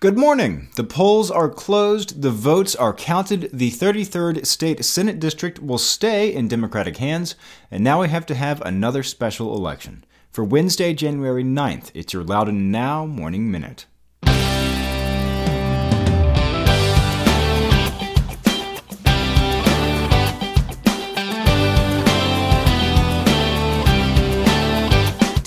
Good morning. The polls are closed, the votes are counted, the 33rd State Senate District will stay in Democratic hands, and now we have to have another special election. For Wednesday, January 9th, it's your Loudoun Now Morning Minute.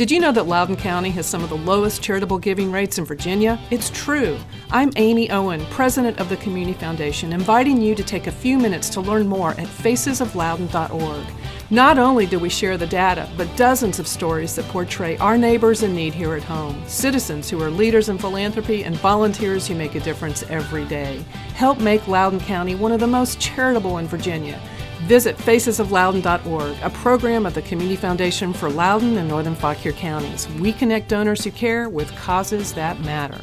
Did you know that Loudoun County has some of the lowest charitable giving rates in Virginia? It's true. I'm Amy Owen, president of the Community Foundation, inviting you to take a few minutes to learn more at facesofloudoun.org. Not only do we share the data, but dozens of stories that portray our neighbors in need here at home, citizens who are leaders in philanthropy, and volunteers who make a difference every day. Help make Loudoun County one of the most charitable in Virginia. Visit facesofloudoun.org, a program of the Community Foundation for Loudoun and Northern Fauquier counties. We connect donors who care with causes that matter.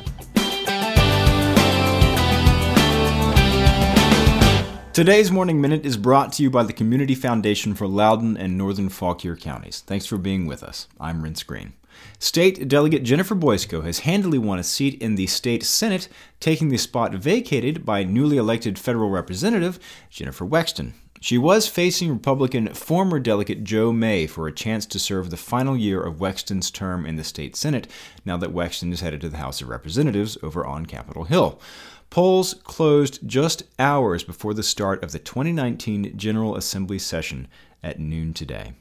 Today's Morning Minute is brought to you by the Community Foundation for Loudoun and Northern Fauquier counties. Thanks for being with us. I'm Renss Greene. State Delegate Jennifer Boysko has handily won a seat in the state Senate, taking the spot vacated by newly elected federal representative Jennifer Wexton. She was facing Republican former delegate Joe May for a chance to serve the final year of Wexton's term in the state Senate, now that Wexton is headed to the House of Representatives over on Capitol Hill. Polls closed just hours before the start of the 2019 General Assembly session at noon today.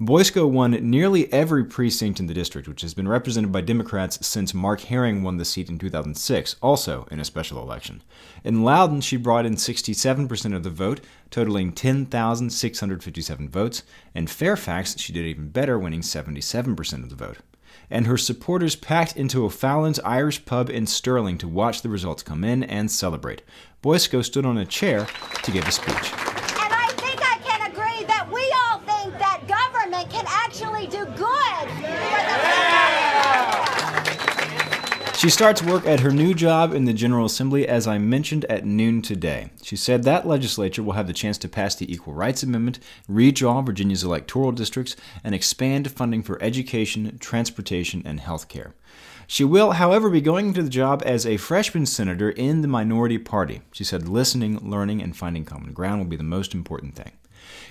Boysko won nearly every precinct in the district, which has been represented by Democrats since Mark Herring won the seat in 2006, also in a special election. In Loudoun, she brought in 67% of the vote, totaling 10,657 votes. In Fairfax, she did even better, winning 77% of the vote. And her supporters packed into O'Faolain's Irish pub in Sterling to watch the results come in and celebrate. Boysko stood on a chair to give a speech. She starts work at her new job in the General Assembly, as I mentioned, at noon today. She said that legislature will have the chance to pass the Equal Rights Amendment, redraw Virginia's electoral districts, and expand funding for education, transportation, and health care. She will, however, be going into the job as a freshman senator in the minority party. She said listening, learning, and finding common ground will be the most important thing.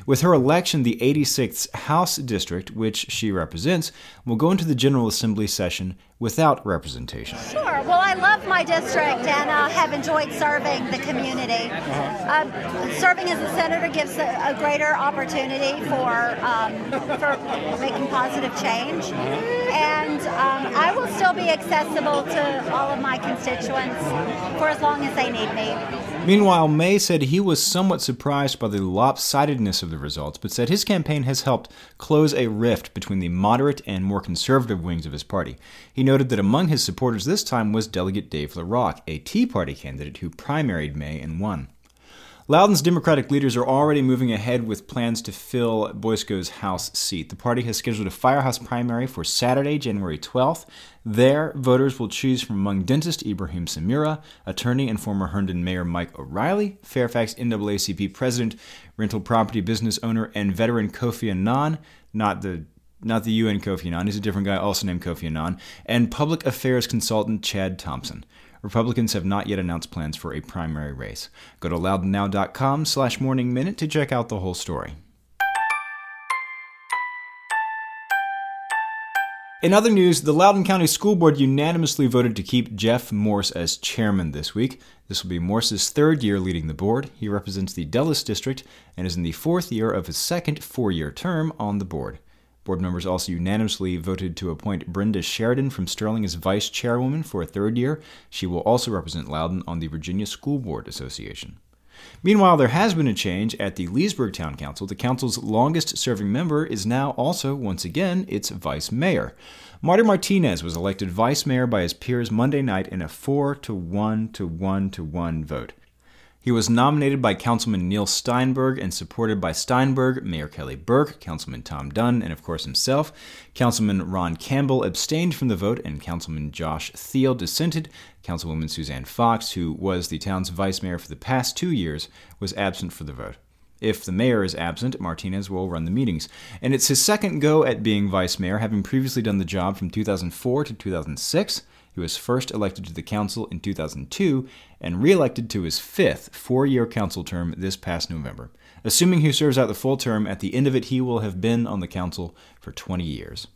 With her election, the 86th House District, which she represents, will go into the General Assembly session without representation. Sure. Well, I love my district and uh, have enjoyed serving the community. Uh-huh. Uh, serving as a senator gives a, a greater opportunity for um, for making positive change, and um, I will still be accessible to all of my constituents for as long as they need me. Meanwhile, May said he was somewhat surprised by the lopsidedness of the results, but said his campaign has helped close a rift between the moderate and more conservative wings of his party. He noted that among his supporters this time was Delegate Dave LaRock, a Tea Party candidate who primaried May and won. Loudoun's Democratic leaders are already moving ahead with plans to fill Boysko's House seat. The party has scheduled a firehouse primary for Saturday, January 12th. There, voters will choose from among dentist Ibraheem Samirah, attorney and former Herndon Mayor Mike O'Reilly, Fairfax NAACP president, rental property business owner, and veteran Kofi Annan, not the not the UN Kofi Annan, he's a different guy also named Kofi Annan, and public affairs consultant Chad Thompson. Republicans have not yet announced plans for a primary race. Go to loudounnow.com slash morning minute to check out the whole story. In other news, the Loudoun County School Board unanimously voted to keep Jeff Morse as chairman this week. This will be Morse's third year leading the board. He represents the Dulles District and is in the fourth year of his second four year term on the board. Board members also unanimously voted to appoint Brenda Sheridan from Sterling as vice chairwoman for a third year. She will also represent Loudoun on the Virginia School Board Association. Meanwhile, there has been a change at the Leesburg Town Council. The council's longest serving member is now also, once again, its vice mayor. Marty Martinez was elected vice mayor by his peers Monday night in a 4 to 1 to 1 to 1 vote. He was nominated by Councilman Neil Steinberg and supported by Steinberg, Mayor Kelly Burke, Councilman Tom Dunn, and of course himself. Councilman Ron Campbell abstained from the vote, and Councilman Josh Thiel dissented. Councilwoman Suzanne Fox, who was the town's vice mayor for the past two years, was absent for the vote. If the mayor is absent, Martinez will run the meetings. And it's his second go at being vice mayor, having previously done the job from 2004 to 2006. He was first elected to the council in 2002 and re elected to his fifth four year council term this past November. Assuming he serves out the full term, at the end of it, he will have been on the council for 20 years.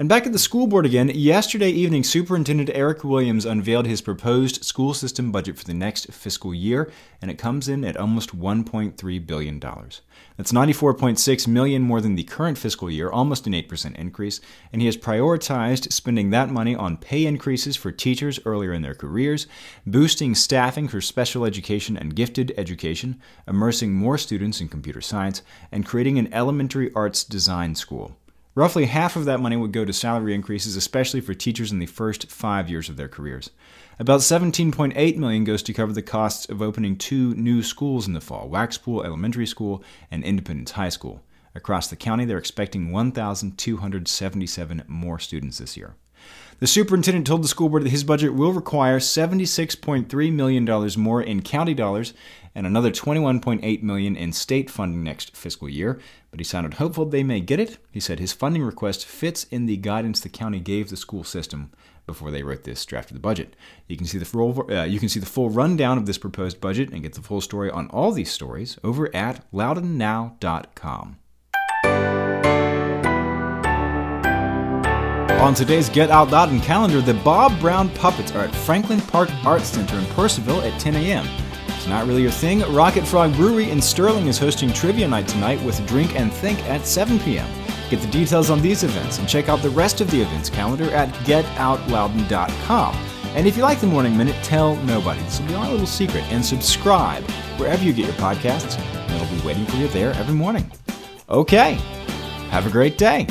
And back at the school board again, yesterday evening, Superintendent Eric Williams unveiled his proposed school system budget for the next fiscal year, and it comes in at almost $1.3 billion. That's 94.6 million more than the current fiscal year, almost an 8% increase, and he has prioritized spending that money on pay increases for teachers earlier in their careers, boosting staffing for special education and gifted education, immersing more students in computer science, and creating an elementary arts design school. Roughly half of that money would go to salary increases, especially for teachers in the first five years of their careers. About 17.8 million goes to cover the costs of opening two new schools in the fall: Waxpool Elementary School and Independence High School. Across the county, they're expecting 1,277 more students this year. The superintendent told the school board that his budget will require $76.3 million more in county dollars and another 21.8 million in state funding next fiscal year, but he sounded hopeful they may get it. He said his funding request fits in the guidance the county gave the school system before they wrote this draft of the budget. You can see the full, uh, you can see the full rundown of this proposed budget and get the full story on all these stories over at loudounnow.com. On today's Get Out Loudoun calendar, the Bob Brown Puppets are at Franklin Park Arts Center in Purcellville at 10 a.m. It's not really your thing. Rocket Frog Brewery in Sterling is hosting Trivia Night tonight with Drink and Think at 7 p.m. Get the details on these events and check out the rest of the events calendar at getoutloudoun.com. And if you like the Morning Minute, tell nobody. This will be our little secret. And subscribe wherever you get your podcasts, and it'll be waiting for you there every morning. Okay, have a great day.